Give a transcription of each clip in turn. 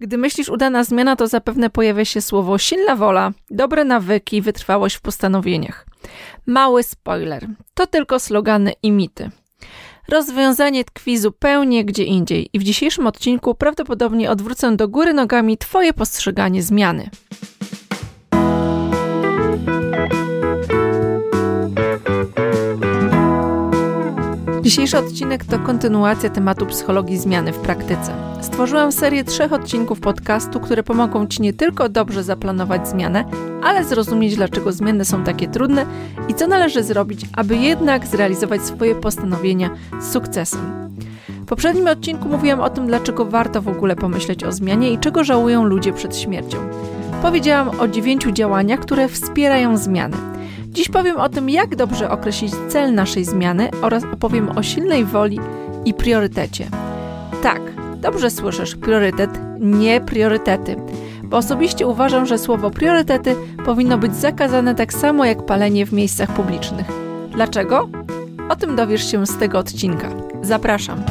Gdy myślisz udana zmiana, to zapewne pojawia się słowo silna wola, dobre nawyki, wytrwałość w postanowieniach. Mały spoiler. To tylko slogany i mity. Rozwiązanie tkwi zupełnie gdzie indziej i w dzisiejszym odcinku prawdopodobnie odwrócę do góry nogami Twoje postrzeganie zmiany. Dzisiejszy odcinek to kontynuacja tematu psychologii zmiany w praktyce. Stworzyłam serię trzech odcinków podcastu, które pomogą Ci nie tylko dobrze zaplanować zmianę, ale zrozumieć, dlaczego zmiany są takie trudne i co należy zrobić, aby jednak zrealizować swoje postanowienia z sukcesem. W poprzednim odcinku mówiłam o tym, dlaczego warto w ogóle pomyśleć o zmianie i czego żałują ludzie przed śmiercią. Powiedziałam o dziewięciu działaniach, które wspierają zmiany. Dziś powiem o tym, jak dobrze określić cel naszej zmiany oraz opowiem o silnej woli i priorytecie. Tak, dobrze słyszysz, priorytet, nie priorytety. Bo osobiście uważam, że słowo priorytety powinno być zakazane tak samo jak palenie w miejscach publicznych. Dlaczego? O tym dowiesz się z tego odcinka. Zapraszam.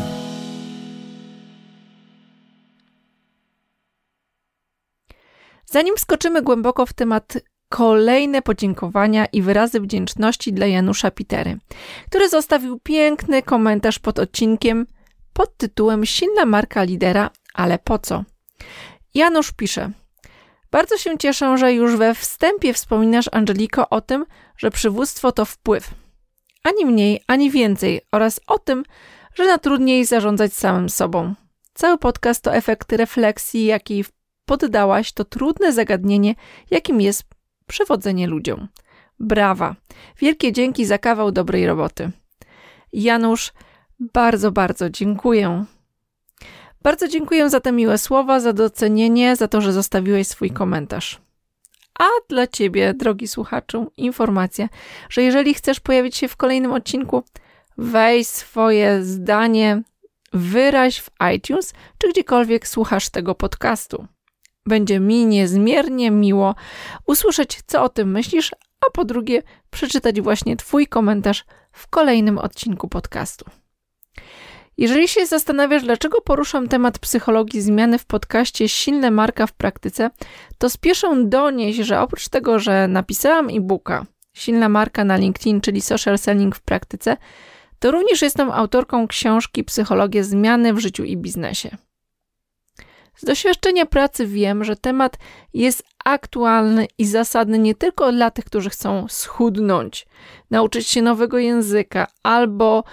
Zanim skoczymy głęboko w temat kolejne podziękowania i wyrazy wdzięczności dla Janusza Pitery, który zostawił piękny komentarz pod odcinkiem pod tytułem Silna marka lidera, ale po co? Janusz pisze: Bardzo się cieszę, że już we wstępie wspominasz, Angeliko, o tym, że przywództwo to wpływ. Ani mniej, ani więcej, oraz o tym, że na trudniej zarządzać samym sobą. Cały podcast to efekt refleksji, jakiej poddałaś to trudne zagadnienie, jakim jest przewodzenie ludziom. Brawa! Wielkie dzięki za kawał dobrej roboty. Janusz, bardzo, bardzo dziękuję. Bardzo dziękuję za te miłe słowa, za docenienie, za to, że zostawiłeś swój komentarz. A dla Ciebie, drogi słuchaczu, informacja, że jeżeli chcesz pojawić się w kolejnym odcinku, weź swoje zdanie, wyraź w iTunes czy gdziekolwiek słuchasz tego podcastu. Będzie mi niezmiernie miło usłyszeć, co o tym myślisz, a po drugie, przeczytać właśnie Twój komentarz w kolejnym odcinku podcastu. Jeżeli się zastanawiasz, dlaczego poruszam temat psychologii zmiany w podcaście Silne Marka w praktyce, to spieszę donieść, że oprócz tego, że napisałam e-booka Silna Marka na LinkedIn, czyli Social Selling w praktyce, to również jestem autorką książki Psychologia zmiany w życiu i biznesie. Z doświadczenia pracy wiem, że temat jest aktualny i zasadny nie tylko dla tych, którzy chcą schudnąć, nauczyć się nowego języka albo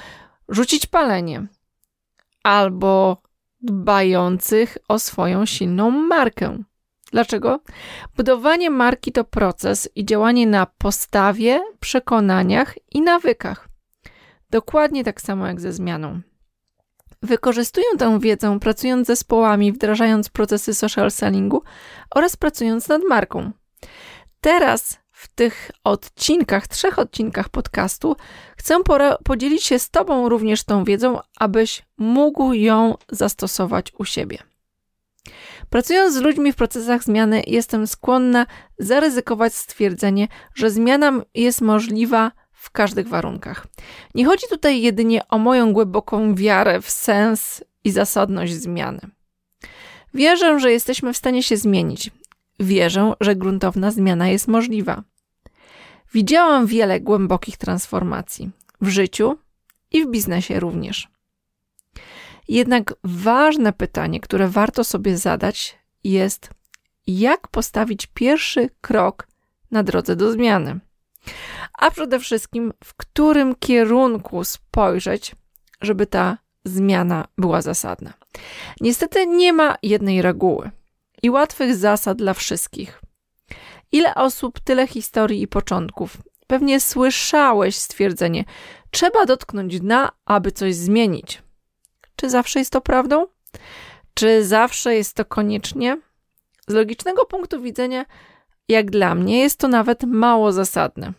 rzucić palenie, albo dbających o swoją silną markę. Dlaczego? Budowanie marki to proces i działanie na postawie, przekonaniach i nawykach. Dokładnie tak samo jak ze zmianą. Wykorzystują tę wiedzę pracując z zespołami, wdrażając procesy social sellingu oraz pracując nad marką. Teraz w tych odcinkach, trzech odcinkach podcastu, chcę podzielić się z Tobą również tą wiedzą, abyś mógł ją zastosować u siebie. Pracując z ludźmi w procesach zmiany, jestem skłonna zaryzykować stwierdzenie, że zmiana jest możliwa w każdych warunkach. Nie chodzi tutaj jedynie o moją głęboką wiarę w sens i zasadność zmiany. Wierzę, że jesteśmy w stanie się zmienić. Wierzę, że gruntowna zmiana jest możliwa. Widziałam wiele głębokich transformacji w życiu i w biznesie również. Jednak ważne pytanie, które warto sobie zadać, jest: jak postawić pierwszy krok na drodze do zmiany? A przede wszystkim w którym kierunku spojrzeć, żeby ta zmiana była zasadna. Niestety nie ma jednej reguły i łatwych zasad dla wszystkich. Ile osób, tyle historii i początków. Pewnie słyszałeś stwierdzenie: trzeba dotknąć dna, aby coś zmienić. Czy zawsze jest to prawdą? Czy zawsze jest to koniecznie? Z logicznego punktu widzenia, jak dla mnie, jest to nawet mało zasadne.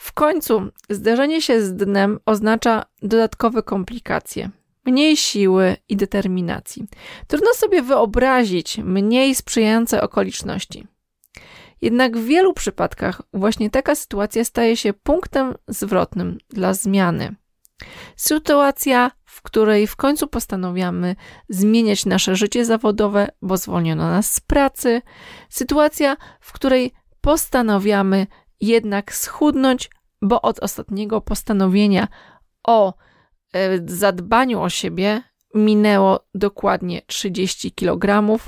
W końcu zderzenie się z dnem oznacza dodatkowe komplikacje, mniej siły i determinacji. Trudno sobie wyobrazić mniej sprzyjające okoliczności. Jednak w wielu przypadkach właśnie taka sytuacja staje się punktem zwrotnym dla zmiany. Sytuacja, w której w końcu postanawiamy zmieniać nasze życie zawodowe, bo zwolniono nas z pracy. Sytuacja, w której postanawiamy jednak schudnąć, bo od ostatniego postanowienia o e, zadbaniu o siebie minęło dokładnie 30 kg.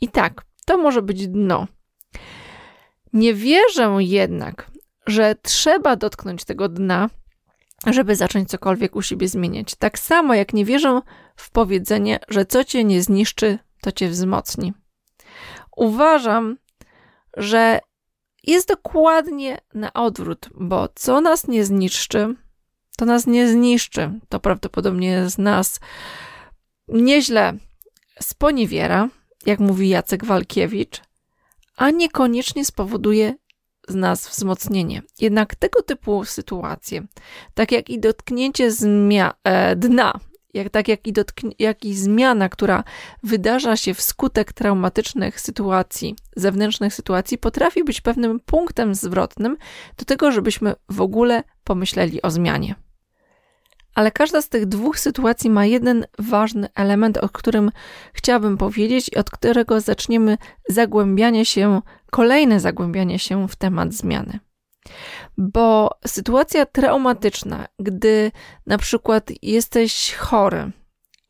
I tak, to może być dno. Nie wierzę jednak, że trzeba dotknąć tego dna, żeby zacząć cokolwiek u siebie zmieniać. Tak samo jak nie wierzę w powiedzenie, że co cię nie zniszczy, to cię wzmocni. Uważam, że jest dokładnie na odwrót, bo co nas nie zniszczy, to nas nie zniszczy. To prawdopodobnie z nas nieźle sponiewiera, jak mówi Jacek Walkiewicz, a niekoniecznie spowoduje z nas wzmocnienie. Jednak tego typu sytuacje, tak jak i dotknięcie zmia- e, dna, jak, tak jak i, dotkn- jak i zmiana, która wydarza się wskutek traumatycznych sytuacji, zewnętrznych sytuacji, potrafi być pewnym punktem zwrotnym do tego, żebyśmy w ogóle pomyśleli o zmianie. Ale każda z tych dwóch sytuacji ma jeden ważny element, o którym chciałabym powiedzieć i od którego zaczniemy zagłębianie się, kolejne zagłębianie się w temat zmiany. Bo sytuacja traumatyczna, gdy na przykład jesteś chory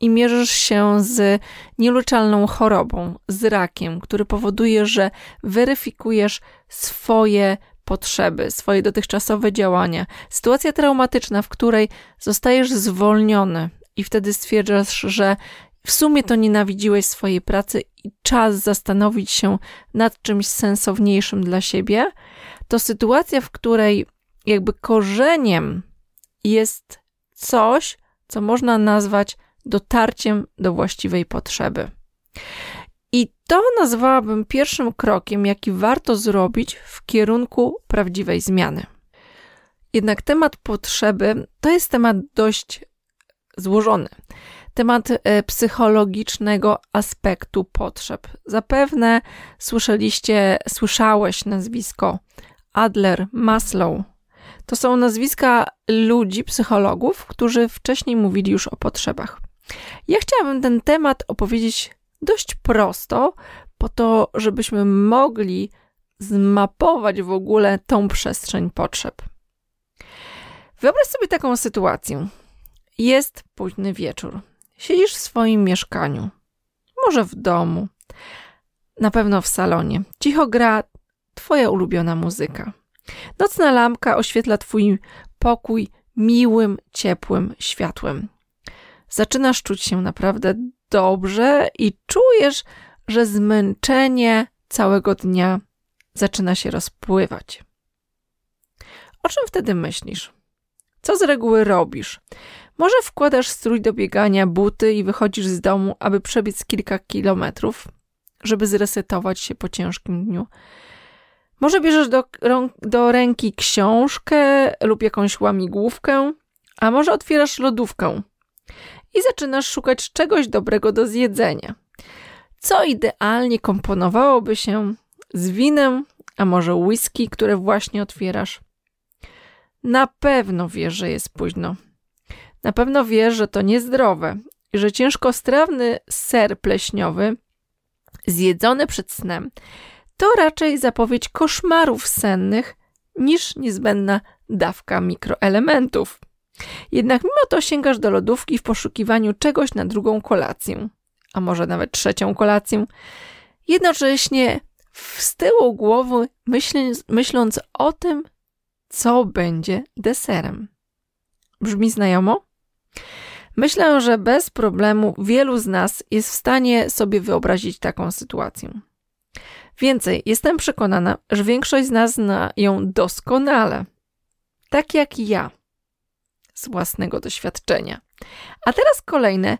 i mierzysz się z nieleczalną chorobą, z rakiem, który powoduje, że weryfikujesz swoje potrzeby, swoje dotychczasowe działania. Sytuacja traumatyczna, w której zostajesz zwolniony i wtedy stwierdzasz, że w sumie to nienawidziłeś swojej pracy i czas zastanowić się nad czymś sensowniejszym dla siebie, to sytuacja, w której jakby korzeniem jest coś, co można nazwać dotarciem do właściwej potrzeby. I to nazwałabym pierwszym krokiem, jaki warto zrobić w kierunku prawdziwej zmiany. Jednak temat potrzeby to jest temat dość złożony. Temat e, psychologicznego aspektu potrzeb. Zapewne słyszeliście, słyszałeś nazwisko Adler, Maslow. To są nazwiska ludzi, psychologów, którzy wcześniej mówili już o potrzebach. Ja chciałabym ten temat opowiedzieć dość prosto, po to, żebyśmy mogli zmapować w ogóle tą przestrzeń potrzeb. Wyobraź sobie taką sytuację. Jest późny wieczór. Siedzisz w swoim mieszkaniu, może w domu, na pewno w salonie. Cicho gra Twoja ulubiona muzyka. Nocna lampka oświetla Twój pokój miłym, ciepłym światłem. Zaczynasz czuć się naprawdę dobrze i czujesz, że zmęczenie całego dnia zaczyna się rozpływać. O czym wtedy myślisz? Co z reguły robisz? Może wkładasz strój do biegania, buty i wychodzisz z domu, aby przebiec kilka kilometrów, żeby zresetować się po ciężkim dniu. Może bierzesz do, do ręki książkę lub jakąś łamigłówkę, a może otwierasz lodówkę i zaczynasz szukać czegoś dobrego do zjedzenia. Co idealnie komponowałoby się z winem, a może whisky, które właśnie otwierasz. Na pewno wiesz, że jest późno. Na pewno wiesz, że to niezdrowe i że ciężkostrawny ser pleśniowy zjedzony przed snem to raczej zapowiedź koszmarów sennych niż niezbędna dawka mikroelementów. Jednak mimo to sięgasz do lodówki w poszukiwaniu czegoś na drugą kolację, a może nawet trzecią kolację, jednocześnie z tyłu głowy myśląc, myśląc o tym, co będzie deserem. Brzmi znajomo? Myślę, że bez problemu wielu z nas jest w stanie sobie wyobrazić taką sytuację. Więcej, jestem przekonana, że większość z nas zna ją doskonale. Tak jak ja z własnego doświadczenia. A teraz kolejne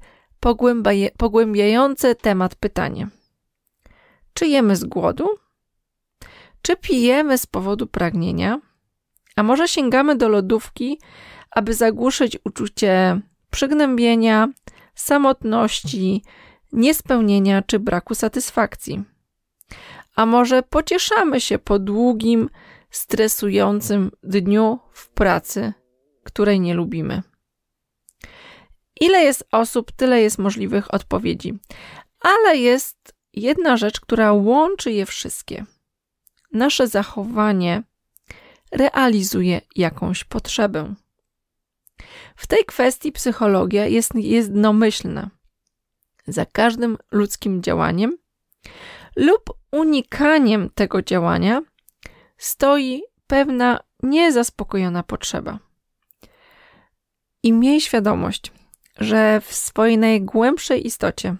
pogłębiające temat pytanie. Czy jemy z głodu? Czy pijemy z powodu pragnienia? A może sięgamy do lodówki, aby zagłuszyć uczucie przygnębienia, samotności, niespełnienia czy braku satysfakcji? A może pocieszamy się po długim, stresującym dniu w pracy której nie lubimy. Ile jest osób, tyle jest możliwych odpowiedzi. Ale jest jedna rzecz, która łączy je wszystkie. Nasze zachowanie realizuje jakąś potrzebę. W tej kwestii psychologia jest jednomyślna. Za każdym ludzkim działaniem lub unikaniem tego działania stoi pewna niezaspokojona potrzeba. I miej świadomość, że w swojej najgłębszej istocie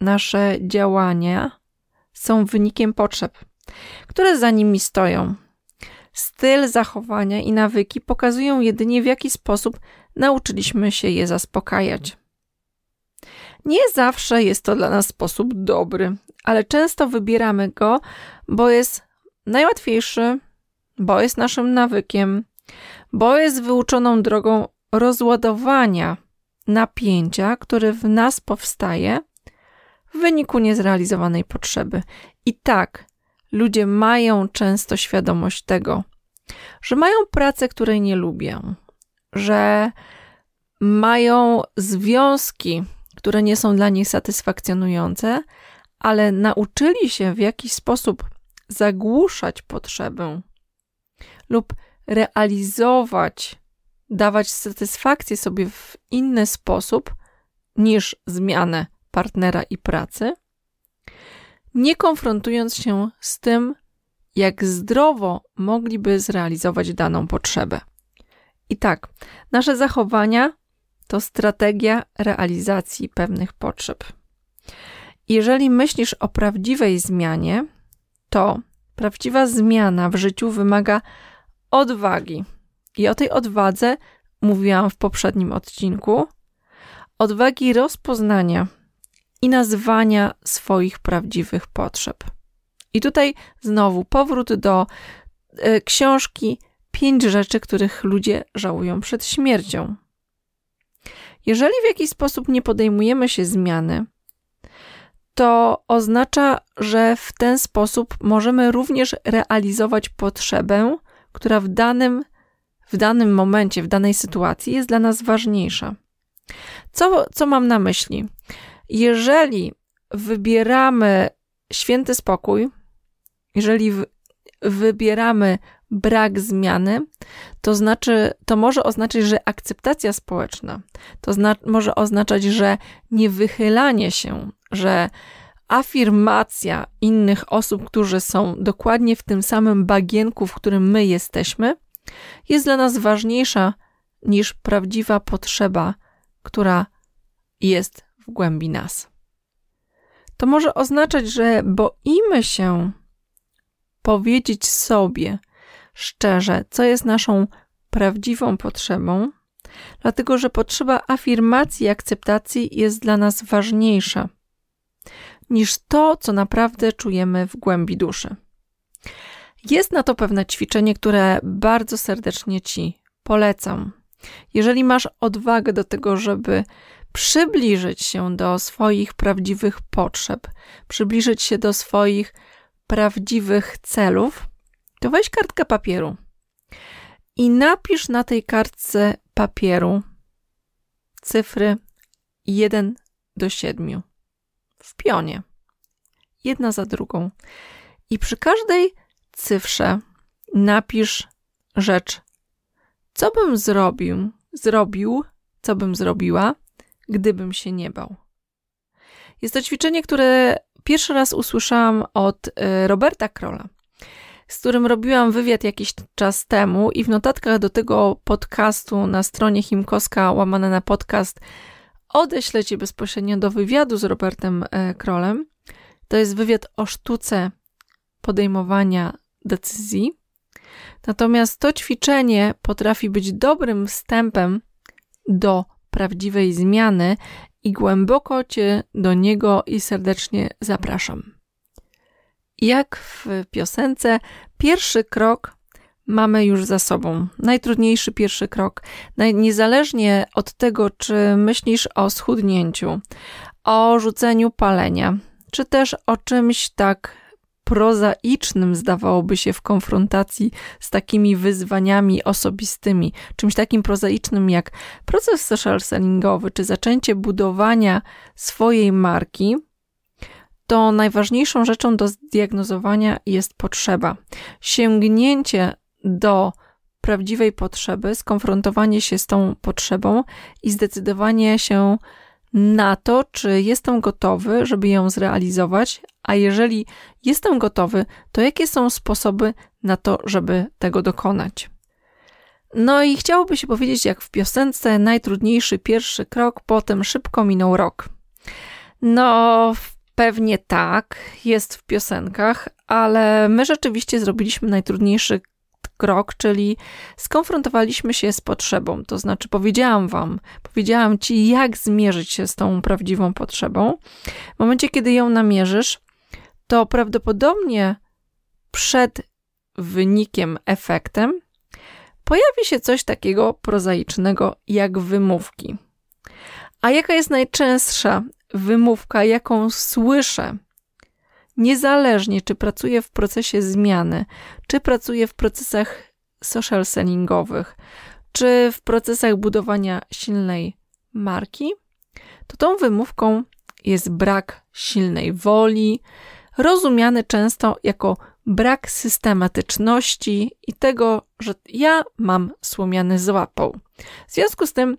nasze działania są wynikiem potrzeb, które za nimi stoją. Styl zachowania i nawyki pokazują jedynie w jaki sposób nauczyliśmy się je zaspokajać. Nie zawsze jest to dla nas sposób dobry, ale często wybieramy go, bo jest najłatwiejszy, bo jest naszym nawykiem, bo jest wyuczoną drogą rozładowania napięcia, które w nas powstaje w wyniku niezrealizowanej potrzeby. I tak, ludzie mają często świadomość tego, że mają pracę, której nie lubią, że mają związki, które nie są dla nich satysfakcjonujące, ale nauczyli się w jakiś sposób zagłuszać potrzebę lub realizować, dawać satysfakcję sobie w inny sposób niż zmianę partnera i pracy, nie konfrontując się z tym, jak zdrowo mogliby zrealizować daną potrzebę. I tak, nasze zachowania to strategia realizacji pewnych potrzeb. Jeżeli myślisz o prawdziwej zmianie, to prawdziwa zmiana w życiu wymaga odwagi. I o tej odwadze mówiłam w poprzednim odcinku. Odwagi rozpoznania i nazwania swoich prawdziwych potrzeb. I tutaj znowu powrót do y, książki Pięć rzeczy, których ludzie żałują przed śmiercią. Jeżeli w jakiś sposób nie podejmujemy się zmiany, to oznacza, że w ten sposób możemy również realizować potrzebę, która w danym, w danym momencie, w danej sytuacji jest dla nas ważniejsza. Co, co mam na myśli? Jeżeli wybieramy święty spokój, jeżeli w, wybieramy brak zmiany, to znaczy, to może oznaczać, że akceptacja społeczna, to zna, może oznaczać, że niewychylanie się, że afirmacja innych osób, którzy są dokładnie w tym samym bagienku, w którym my jesteśmy, jest dla nas ważniejsza niż prawdziwa potrzeba, która jest w głębi nas. To może oznaczać, że boimy się powiedzieć sobie szczerze, co jest naszą prawdziwą potrzebą, dlatego że potrzeba afirmacji i akceptacji jest dla nas ważniejsza niż to, co naprawdę czujemy w głębi duszy. Jest na to pewne ćwiczenie, które bardzo serdecznie Ci polecam. Jeżeli masz odwagę do tego, żeby przybliżyć się do swoich prawdziwych potrzeb, przybliżyć się do swoich prawdziwych celów, to weź kartkę papieru i napisz na tej kartce papieru cyfry 1 do 7 w pionie, jedna za drugą. I przy każdej cyfrze napisz rzecz, co bym zrobił, zrobił, co bym zrobiła, gdybym się nie bał. Jest to ćwiczenie, które pierwszy raz usłyszałam od y, Roberta Krola, z którym robiłam wywiad jakiś czas temu i w notatkach do tego podcastu na stronie Himkoska łamane na podcast odeślę Cię bezpośrednio do wywiadu z Robertem e, Krolem. To jest wywiad o sztuce podejmowania decyzji. Natomiast to ćwiczenie potrafi być dobrym wstępem do prawdziwej zmiany i głęboko Cię do niego i serdecznie zapraszam. Jak w piosence, pierwszy krok mamy już za sobą. Najtrudniejszy pierwszy krok. Niezależnie od tego, czy myślisz o schudnięciu, o rzuceniu palenia, czy też o czymś tak prozaicznym, zdawałoby się, w konfrontacji z takimi wyzwaniami osobistymi, czymś takim prozaicznym jak proces social sellingowy, czy zaczęcie budowania swojej marki, to najważniejszą rzeczą do zdiagnozowania jest potrzeba. Sięgnięcie do prawdziwej potrzeby, skonfrontowanie się z tą potrzebą i zdecydowanie się na to, czy jestem gotowy, żeby ją zrealizować, a jeżeli jestem gotowy, to jakie są sposoby na to, żeby tego dokonać. No i chciałoby się powiedzieć, jak w piosence, najtrudniejszy pierwszy krok, potem szybko minął rok. No, pewnie tak, jest w piosenkach, ale my rzeczywiście zrobiliśmy najtrudniejszy krok, czyli skonfrontowaliśmy się z potrzebą. To znaczy, powiedziałam Wam, powiedziałam Ci, jak zmierzyć się z tą prawdziwą potrzebą. W momencie, kiedy ją namierzysz, to prawdopodobnie przed wynikiem, efektem, pojawi się coś takiego prozaicznego jak wymówki. A jaka jest najczęstsza wymówka, jaką słyszę niezależnie czy pracuję w procesie zmiany, czy pracuję w procesach social sellingowych, czy w procesach budowania silnej marki, to tą wymówką jest brak silnej woli, rozumiany często jako brak systematyczności i tego, że ja mam słomiany złapał. W związku z tym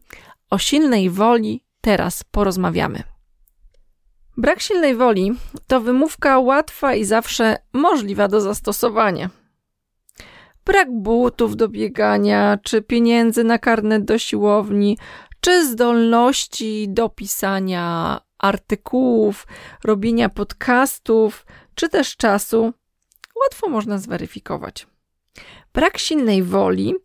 o silnej woli teraz porozmawiamy. Brak silnej woli to wymówka łatwa i zawsze możliwa do zastosowania. Brak butów do biegania, czy pieniędzy na karnet do siłowni, czy zdolności do pisania artykułów, robienia podcastów, czy też czasu, łatwo można zweryfikować. Brak silnej woli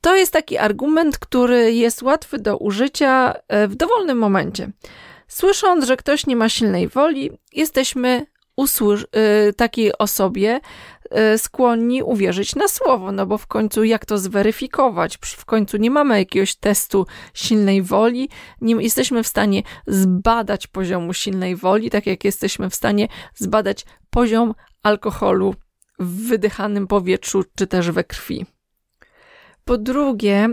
to jest taki argument, który jest łatwy do użycia e, w dowolnym momencie. Słysząc, że ktoś nie ma silnej woli, jesteśmy usłysz- takiej osobie y, skłonni uwierzyć na słowo, no bo w końcu jak to zweryfikować? W końcu nie mamy jakiegoś testu silnej woli, nie jesteśmy w stanie zbadać poziomu silnej woli, tak jak jesteśmy w stanie zbadać poziom alkoholu w wydychanym powietrzu czy też we krwi. Po drugie,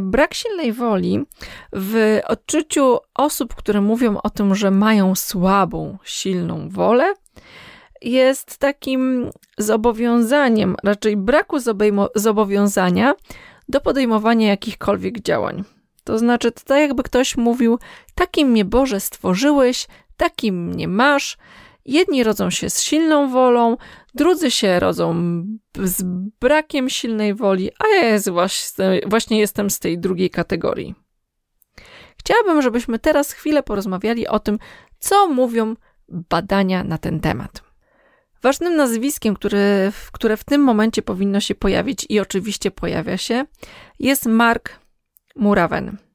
brak silnej woli w odczuciu osób, które mówią o tym, że mają słabą, silną wolę, jest takim zobowiązaniem, raczej braku zobowiązania do podejmowania jakichkolwiek działań. To znaczy, to tak jakby ktoś mówił: Takim mnie Boże stworzyłeś, takim mnie masz, Jedni rodzą się z silną wolą, drudzy się rodzą z brakiem silnej woli, a ja jest właśnie, właśnie jestem z tej drugiej kategorii. Chciałabym, żebyśmy teraz chwilę porozmawiali o tym, co mówią badania na ten temat. Ważnym nazwiskiem, które, które w tym momencie powinno się pojawić i oczywiście pojawia się, jest Mark Muraven.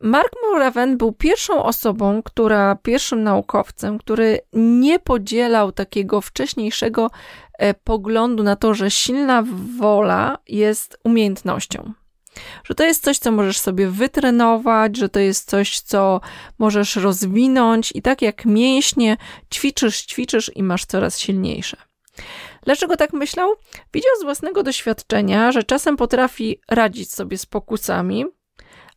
Mark Muraven był pierwszą osobą, która, pierwszym naukowcem, który nie podzielał takiego wcześniejszego e, poglądu na to, że silna wola jest umiejętnością. Że to jest coś, co możesz sobie wytrenować, że to jest coś, co możesz rozwinąć i tak jak mięśnie ćwiczysz, ćwiczysz i masz coraz silniejsze. Dlaczego tak myślał? Widział z własnego doświadczenia, że czasem potrafi radzić sobie z pokusami,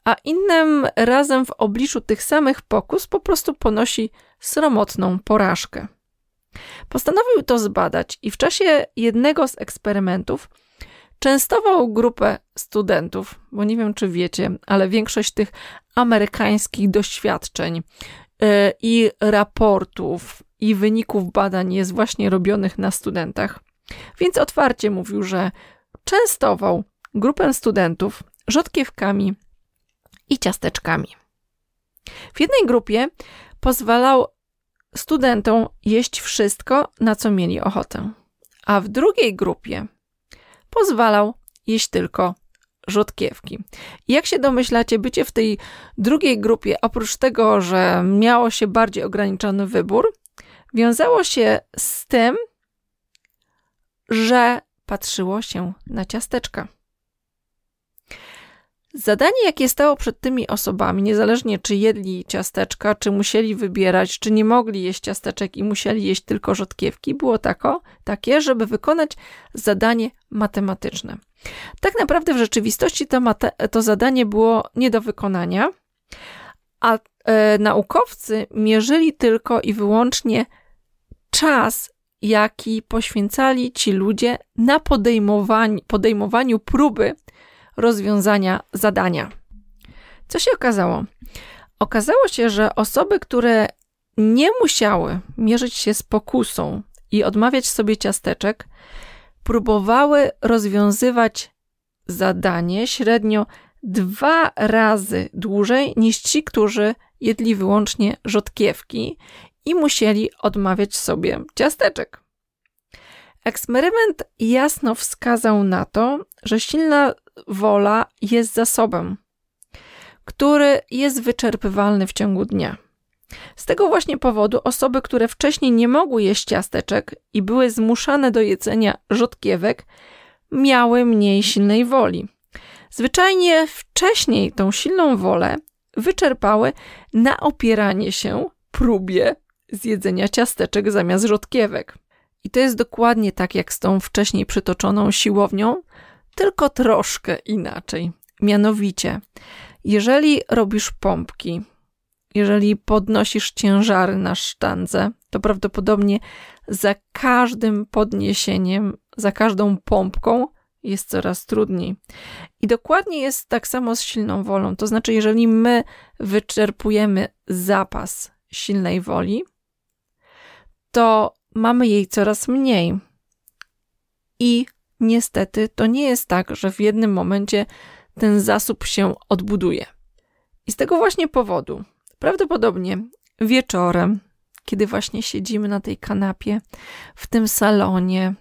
a innym razem w obliczu tych samych pokus po prostu ponosi sromotną porażkę. Postanowił to zbadać i w czasie jednego z eksperymentów częstował grupę studentów, bo nie wiem czy wiecie, ale większość tych amerykańskich doświadczeń yy, i raportów i wyników badań jest właśnie robionych na studentach. Więc otwarcie mówił, że częstował grupę studentów rzodkiewkami i ciasteczkami. W jednej grupie pozwalał studentom jeść wszystko, na co mieli ochotę, a w drugiej grupie pozwalał jeść tylko rzodkiewki. Jak się domyślacie, bycie w tej drugiej grupie, oprócz tego, że miało się bardziej ograniczony wybór, wiązało się z tym, że patrzyło się na ciasteczka. Zadanie, jakie stało przed tymi osobami, niezależnie czy jedli ciasteczka, czy musieli wybierać, czy nie mogli jeść ciasteczek i musieli jeść tylko rzodkiewki, było tako, takie, żeby wykonać zadanie matematyczne. Tak naprawdę w rzeczywistości to, mate, to zadanie było nie do wykonania, a e, naukowcy mierzyli tylko i wyłącznie czas, jaki poświęcali ci ludzie na podejmowaniu, podejmowaniu próby rozwiązania zadania. Co się okazało? Okazało się, że osoby, które nie musiały mierzyć się z pokusą i odmawiać sobie ciasteczek, próbowały rozwiązywać zadanie średnio dwa razy dłużej niż ci, którzy jedli wyłącznie rzodkiewki i musieli odmawiać sobie ciasteczek. Eksperyment jasno wskazał na to, że silna wola jest zasobem, który jest wyczerpywalny w ciągu dnia. Z tego właśnie powodu osoby, które wcześniej nie mogły jeść ciasteczek i były zmuszane do jedzenia rzodkiewek, miały mniej silnej woli. Zwyczajnie wcześniej tą silną wolę wyczerpały na opieranie się próbie zjedzenia ciasteczek zamiast rzodkiewek. I to jest dokładnie tak jak z tą wcześniej przytoczoną siłownią, tylko troszkę inaczej. Mianowicie, jeżeli robisz pompki, jeżeli podnosisz ciężary na sztandze, to prawdopodobnie za każdym podniesieniem, za każdą pompką jest coraz trudniej. I dokładnie jest tak samo z silną wolą. To znaczy, jeżeli my wyczerpujemy zapas silnej woli, to mamy jej coraz mniej. I niestety to nie jest tak, że w jednym momencie ten zasób się odbuduje. I z tego właśnie powodu, prawdopodobnie wieczorem, kiedy właśnie siedzimy na tej kanapie, w tym salonie,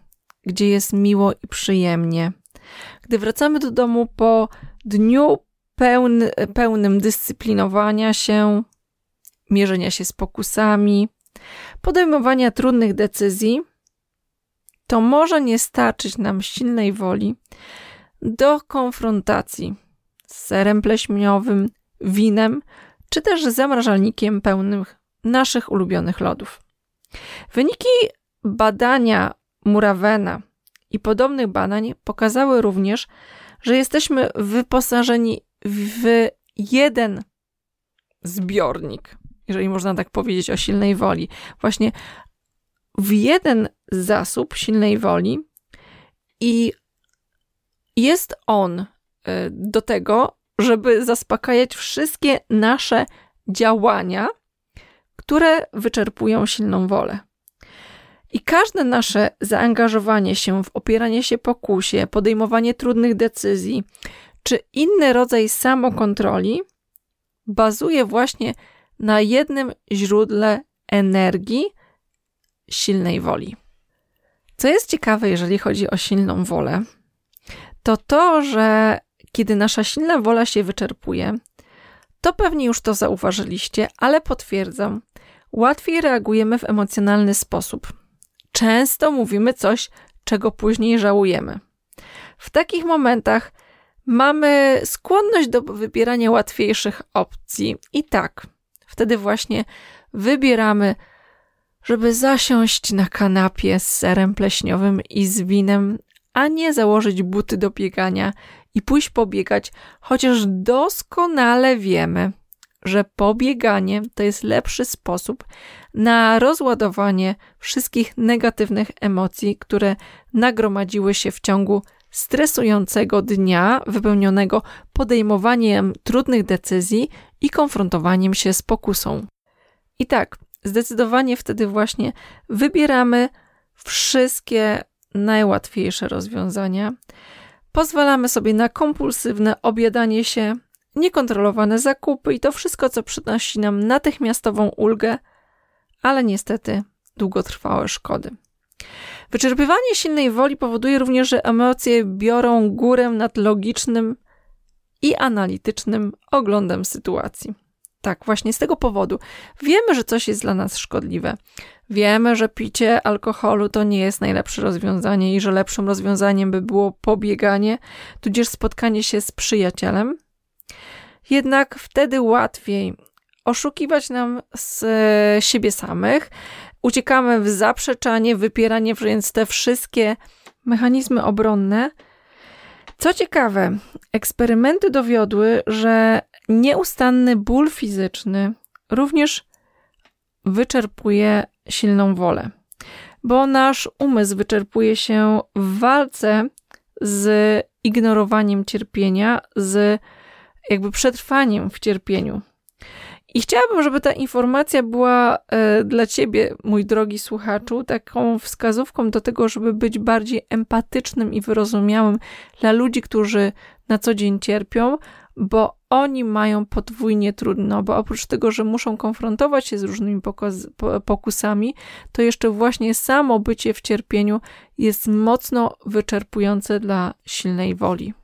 gdzie jest miło i przyjemnie, gdy wracamy do domu po dniu pełny, pełnym dyscyplinowania się, mierzenia się z pokusami, podejmowania trudnych decyzji, to może nie starczyć nam silnej woli do konfrontacji z serem pleśniowym, winem czy też zamrażalnikiem pełnym naszych ulubionych lodów. Wyniki badania Murawena i podobnych badań pokazały również, że jesteśmy wyposażeni w jeden zbiornik, jeżeli można tak powiedzieć o silnej woli. Właśnie w jeden zasób silnej woli i jest on y, do tego, żeby zaspokajać wszystkie nasze działania, które wyczerpują silną wolę. I każde nasze zaangażowanie się w opieranie się pokusie, podejmowanie trudnych decyzji, czy inny rodzaj samokontroli bazuje właśnie na jednym źródle energii silnej woli. Co jest ciekawe, jeżeli chodzi o silną wolę, to to, że kiedy nasza silna wola się wyczerpuje, to pewnie już to zauważyliście, ale potwierdzam, łatwiej reagujemy w emocjonalny sposób. Często mówimy coś, czego później żałujemy. W takich momentach mamy skłonność do wybierania łatwiejszych opcji i tak, wtedy właśnie wybieramy, żeby zasiąść na kanapie z serem pleśniowym i z winem, a nie założyć buty do biegania i pójść pobiegać, chociaż doskonale wiemy, że pobieganie to jest lepszy sposób na rozładowanie wszystkich negatywnych emocji, które nagromadziły się w ciągu stresującego dnia, wypełnionego podejmowaniem trudnych decyzji i konfrontowaniem się z pokusą. I tak, zdecydowanie wtedy właśnie wybieramy wszystkie najłatwiejsze rozwiązania. Pozwalamy sobie na kompulsywne obiadanie się, niekontrolowane zakupy i to wszystko, co przynosi nam natychmiastową ulgę, ale niestety długotrwałe szkody. Wyczerpywanie silnej woli powoduje również, że emocje biorą górę nad logicznym i analitycznym oglądem sytuacji. Tak, właśnie z tego powodu. Wiemy, że coś jest dla nas szkodliwe. Wiemy, że picie alkoholu to nie jest najlepsze rozwiązanie i że lepszym rozwiązaniem by było pobieganie, tudzież spotkanie się z przyjacielem. jednak wtedy łatwiej oszukiwać nam z e, siebie samych. Uciekamy w zaprzeczanie, wypieranie, więc te wszystkie mechanizmy obronne. Co ciekawe, eksperymenty dowiodły, że nieustanny ból fizyczny również wyczerpuje silną wolę, bo nasz umysł wyczerpuje się w walce z ignorowaniem cierpienia, z jakby przetrwaniem w cierpieniu. I chciałabym, żeby ta informacja była e, dla ciebie, mój drogi słuchaczu, taką wskazówką do tego, żeby być bardziej empatycznym i wyrozumiałym dla ludzi, którzy na co dzień cierpią, bo oni mają podwójnie trudno, bo oprócz tego, że muszą konfrontować się z różnymi pokusami, to jeszcze właśnie samo bycie w cierpieniu jest mocno wyczerpujące dla silnej woli.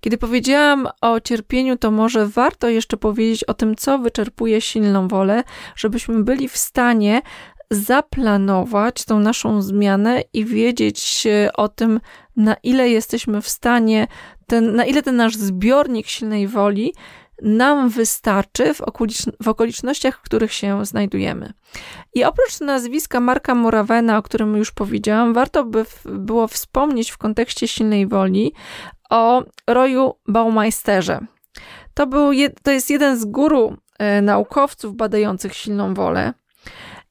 Kiedy powiedziałam o cierpieniu, to może warto jeszcze powiedzieć o tym, co wyczerpuje silną wolę, żebyśmy byli w stanie zaplanować tą naszą zmianę i wiedzieć o tym, na ile jesteśmy w stanie, ten, na ile ten nasz zbiornik silnej woli nam wystarczy w, w okolicznościach, w których się znajdujemy. I oprócz nazwiska Marka Morawena, o którym już powiedziałam, warto by było wspomnieć w kontekście silnej woli o Royu Baumeisterze. To, był to jest jeden z guru e, naukowców badających silną wolę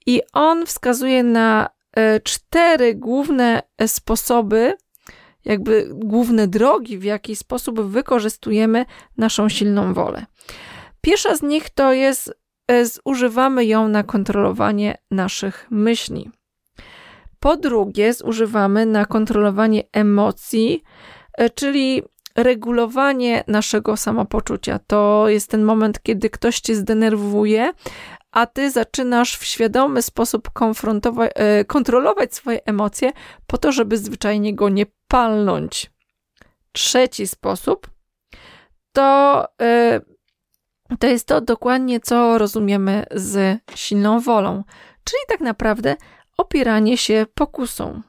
i on wskazuje na e, cztery główne e, sposoby, jakby główne drogi, w jaki sposób wykorzystujemy naszą silną wolę. Pierwsza z nich to jest, zużywamy ją na kontrolowanie naszych myśli. Po drugie, zużywamy na kontrolowanie emocji, E, czyli regulowanie naszego samopoczucia. To jest ten moment, kiedy ktoś cię zdenerwuje, a ty zaczynasz w świadomy sposób e, kontrolować swoje emocje, po to, żeby zwyczajnie go nie palnąć. Trzeci sposób to, e, to jest to dokładnie, co rozumiemy z silną wolą, czyli tak naprawdę opieranie się pokusą.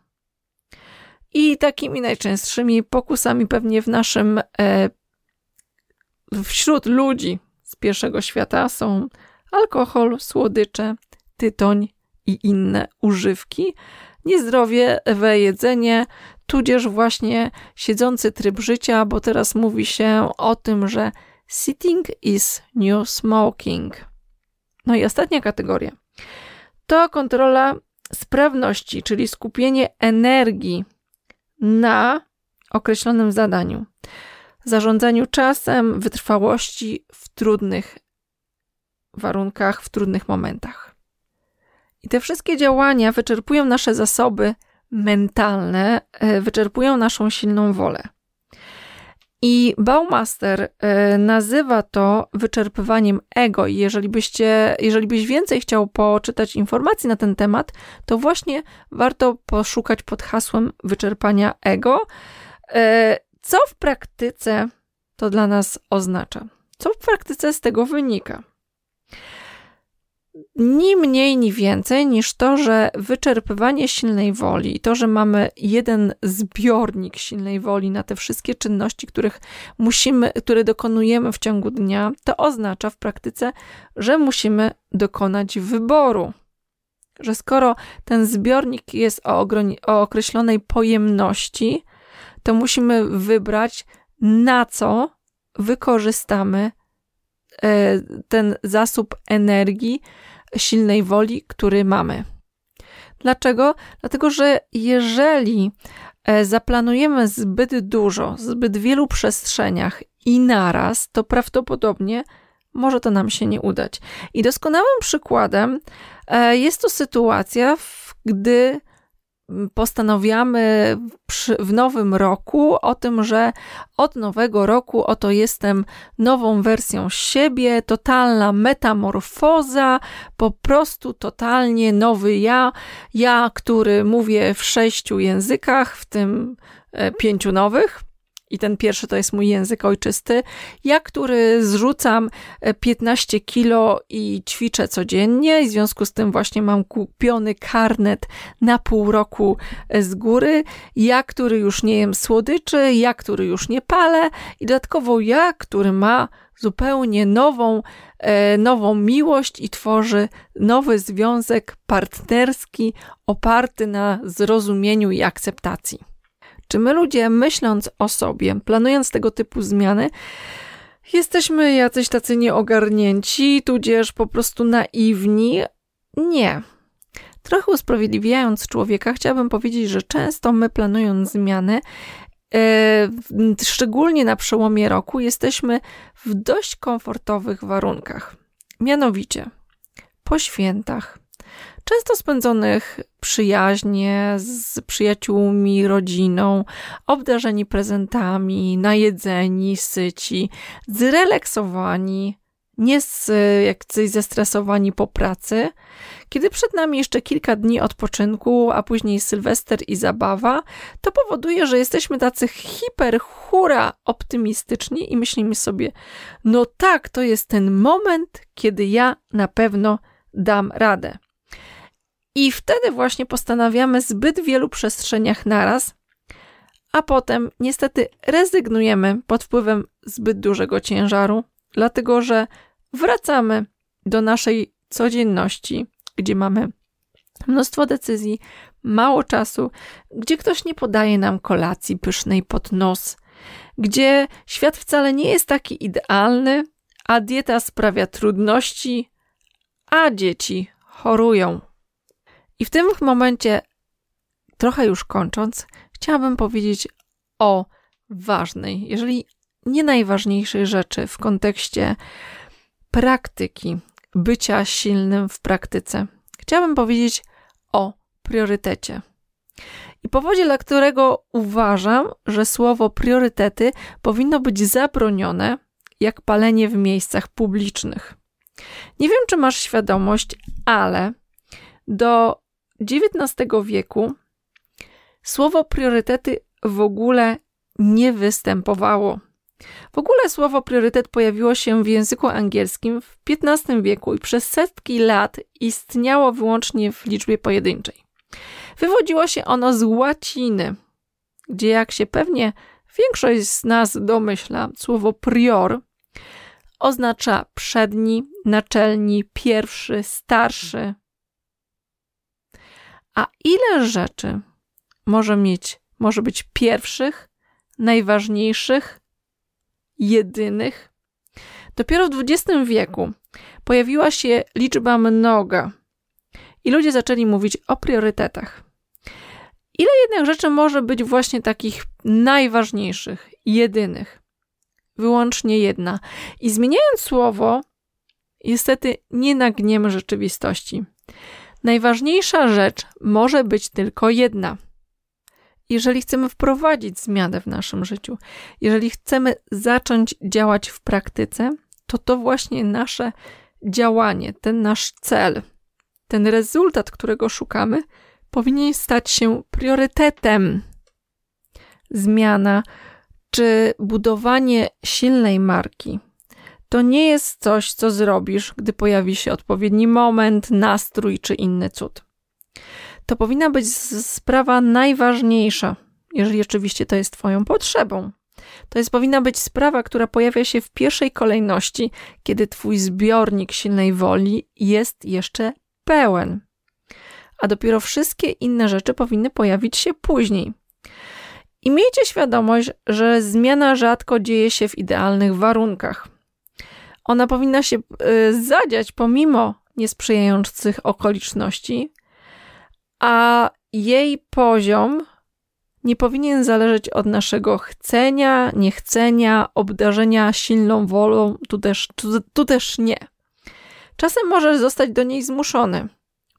I takimi najczęstszymi pokusami pewnie w naszym, e, wśród ludzi z pierwszego świata są alkohol, słodycze, tytoń i inne używki, niezdrowie jedzenie, tudzież właśnie siedzący tryb życia, bo teraz mówi się o tym, że sitting is new smoking. No i ostatnia kategoria to kontrola sprawności, czyli skupienie energii na określonym zadaniu. Zarządzaniu czasem, wytrwałości w trudnych warunkach, w trudnych momentach. I te wszystkie działania wyczerpują nasze zasoby mentalne, e, wyczerpują naszą silną wolę. I Baumaster e, nazywa to wyczerpywaniem ego. I jeżeli, byście, jeżeli byś więcej chciał poczytać informacji na ten temat, to właśnie warto poszukać pod hasłem wyczerpania ego. E, co w praktyce to dla nas oznacza? Co w praktyce z tego wynika? Ni mniej, ni więcej niż to, że wyczerpywanie silnej woli to, że mamy jeden zbiornik silnej woli na te wszystkie czynności, których musimy, które dokonujemy w ciągu dnia, to oznacza w praktyce, że musimy dokonać wyboru. Że skoro ten zbiornik jest o, o określonej pojemności, to musimy wybrać, na co wykorzystamy ten zasób energii, silnej woli, który mamy. Dlaczego? Dlatego, że jeżeli e, zaplanujemy zbyt dużo, zbyt wielu przestrzeniach i naraz, to prawdopodobnie może to nam się nie udać. I doskonałym przykładem e, jest to sytuacja, gdy postanawiamy w nowym roku o tym, że od nowego roku oto jestem nową wersją siebie, totalna metamorfoza, po prostu totalnie nowy ja, ja, który mówię w sześciu językach, w tym e, pięciu nowych i ten pierwszy to jest mój język ojczysty. Ja, który zrzucam 15 e, kilo i ćwiczę codziennie, i w związku z tym właśnie mam kupiony karnet na pół roku e, z góry. Ja, który już nie jem słodyczy, ja, który już nie palę, i dodatkowo ja, który ma zupełnie nową, e, nową miłość i tworzy nowy związek partnerski oparty na zrozumieniu i akceptacji. Czy my ludzie, myśląc o sobie, planując tego typu zmiany, jesteśmy jacyś tacy nieogarnięci, tudzież po prostu naiwni? Nie. Trochę usprawiedliwiając człowieka, chciałabym powiedzieć, że często my planując zmiany, e, szczególnie na przełomie roku, jesteśmy w dość komfortowych warunkach. Mianowicie po świętach, często spędzonych przyjaźnie z przyjaciółmi, rodziną, obdarzeni prezentami, najedzeni, syci, zrelaksowani, nie z, jacyś zestresowani po pracy, kiedy przed nami jeszcze kilka dni odpoczynku, a później sylwester i zabawa, to powoduje, że jesteśmy tacy hiper, hura optymistyczni i myślimy sobie, no tak, to jest ten moment, kiedy ja na pewno dam radę. I wtedy właśnie postanawiamy zbyt wielu przestrzeniach naraz, a potem niestety rezygnujemy pod wpływem zbyt dużego ciężaru, dlatego że wracamy do naszej codzienności, gdzie mamy mnóstwo decyzji, mało czasu, gdzie ktoś nie podaje nam kolacji pysznej pod nos, gdzie świat wcale nie jest taki idealny, a dieta sprawia trudności, a dzieci chorują. I w tym momencie, trochę już kończąc, chciałabym powiedzieć o ważnej, jeżeli nie najważniejszej rzeczy w kontekście praktyki, bycia silnym w praktyce. Chciałabym powiedzieć o priorytecie. I powodzie, dla którego uważam, że słowo priorytety powinno być zabronione, jak palenie w miejscach publicznych. Nie wiem, czy masz świadomość, ale do XIX wieku słowo priorytety w ogóle nie występowało. W ogóle słowo priorytet pojawiło się w języku angielskim w XV wieku i przez setki lat istniało wyłącznie w liczbie pojedynczej. Wywodziło się ono z łaciny, gdzie jak się pewnie większość z nas domyśla, słowo prior oznacza przedni, naczelni, pierwszy, starszy, a ile rzeczy może mieć, może być pierwszych, najważniejszych, jedynych? Dopiero w XX wieku pojawiła się liczba mnoga i ludzie zaczęli mówić o priorytetach. Ile jednak rzeczy może być właśnie takich najważniejszych, jedynych? Wyłącznie jedna. I zmieniając słowo, niestety nie nagniemy rzeczywistości. Najważniejsza rzecz może być tylko jedna. Jeżeli chcemy wprowadzić zmianę w naszym życiu, jeżeli chcemy zacząć działać w praktyce, to to właśnie nasze działanie, ten nasz cel, ten rezultat, którego szukamy, powinien stać się priorytetem. Zmiana czy budowanie silnej marki to nie jest coś, co zrobisz, gdy pojawi się odpowiedni moment, nastrój czy inny cud. To powinna być sprawa najważniejsza, jeżeli oczywiście to jest Twoją potrzebą. To jest powinna być sprawa, która pojawia się w pierwszej kolejności, kiedy Twój zbiornik silnej woli jest jeszcze pełen. A dopiero wszystkie inne rzeczy powinny pojawić się później. I miejcie świadomość, że zmiana rzadko dzieje się w idealnych warunkach. Ona powinna się y, zadziać pomimo niesprzyjających okoliczności, a jej poziom nie powinien zależeć od naszego chcenia, niechcenia, obdarzenia silną wolą, tu też, tu, też nie. Czasem możesz zostać do niej zmuszony,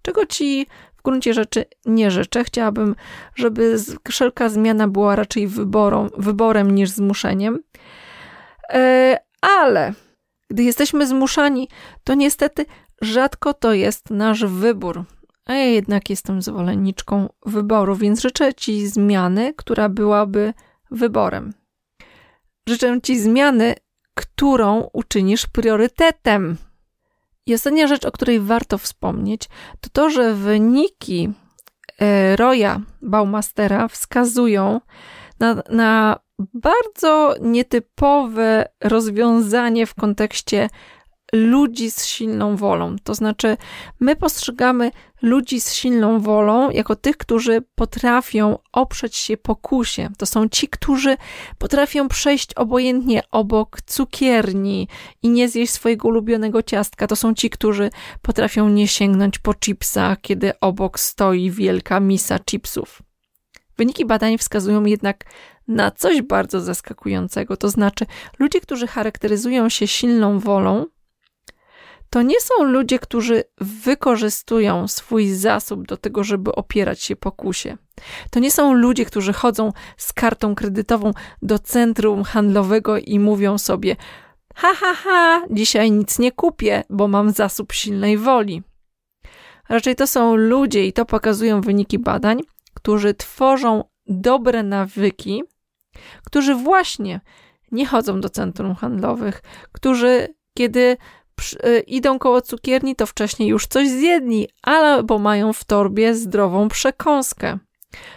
czego ci w gruncie rzeczy nie życzę. Chciałabym, żeby wszelka zmiana była raczej wyborą, wyborem niż zmuszeniem. Yy, ale gdy jesteśmy zmuszani, to niestety rzadko to jest nasz wybór. A ja jednak jestem zwolenniczką wyboru, więc życzę Ci zmiany, która byłaby wyborem. życzę Ci zmiany, którą uczynisz priorytetem. I ostatnia rzecz, o której warto wspomnieć, to to, że wyniki e, Roya Baumastera wskazują na, na bardzo nietypowe rozwiązanie w kontekście ludzi z silną wolą. To znaczy, my postrzegamy ludzi z silną wolą jako tych, którzy potrafią oprzeć się pokusie. To są ci, którzy potrafią przejść obojętnie obok cukierni i nie zjeść swojego ulubionego ciastka. To są ci, którzy potrafią nie sięgnąć po chipsa, kiedy obok stoi wielka misa chipsów. Wyniki badań wskazują jednak na coś bardzo zaskakującego, to znaczy ludzie, którzy charakteryzują się silną wolą, to nie są ludzie, którzy wykorzystują swój zasób do tego, żeby opierać się pokusie. To nie są ludzie, którzy chodzą z kartą kredytową do centrum handlowego i mówią sobie: Ha, ha, ha, dzisiaj nic nie kupię, bo mam zasób silnej woli. Raczej to są ludzie, i to pokazują wyniki badań, którzy tworzą dobre nawyki, którzy właśnie nie chodzą do centrum handlowych, którzy kiedy Y, idą koło cukierni, to wcześniej już coś zjedli, albo mają w torbie zdrową przekąskę.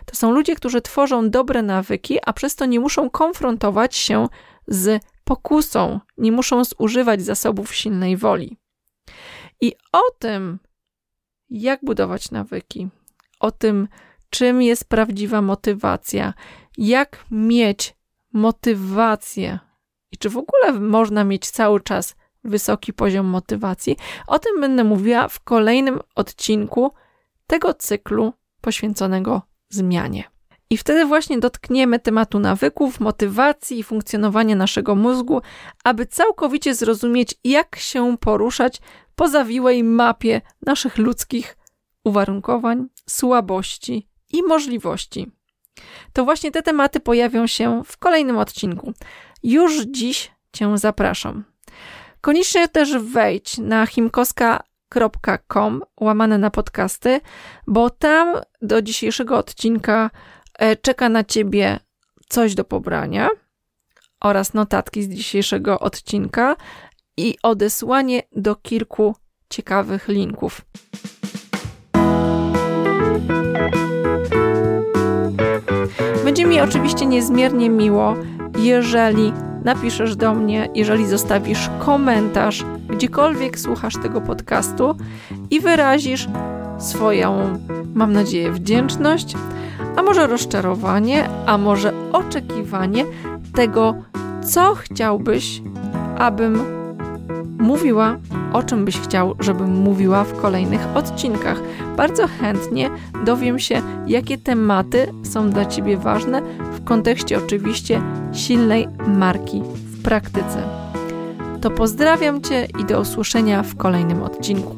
To są ludzie, którzy tworzą dobre nawyki, a przez to nie muszą konfrontować się z pokusą, nie muszą zużywać zasobów silnej woli. I o tym, jak budować nawyki, o tym, czym jest prawdziwa motywacja, jak mieć motywację i czy w ogóle można mieć cały czas wysoki poziom motywacji. O tym będę mówiła w kolejnym odcinku tego cyklu poświęconego zmianie. I wtedy właśnie dotkniemy tematu nawyków, motywacji i funkcjonowania naszego mózgu, aby całkowicie zrozumieć, jak się poruszać po zawiłej mapie naszych ludzkich uwarunkowań, słabości i możliwości. To właśnie te tematy pojawią się w kolejnym odcinku. Już dziś Cię zapraszam. Koniecznie też wejdź na himkoska.com łamane na podcasty, bo tam do dzisiejszego odcinka e, czeka na ciebie coś do pobrania oraz notatki z dzisiejszego odcinka i odesłanie do kilku ciekawych linków. Będzie mi oczywiście niezmiernie miło, jeżeli napiszesz do mnie, jeżeli zostawisz komentarz, gdziekolwiek słuchasz tego podcastu i wyrazisz swoją, mam nadzieję, wdzięczność, a może rozczarowanie, a może oczekiwanie tego, co chciałbyś, abym mówiła, o czym byś chciał, żebym mówiła w kolejnych odcinkach. Bardzo chętnie dowiem się, jakie tematy są dla Ciebie ważne w kontekście oczywiście silnej marki w praktyce. To pozdrawiam Cię i do usłyszenia w kolejnym odcinku.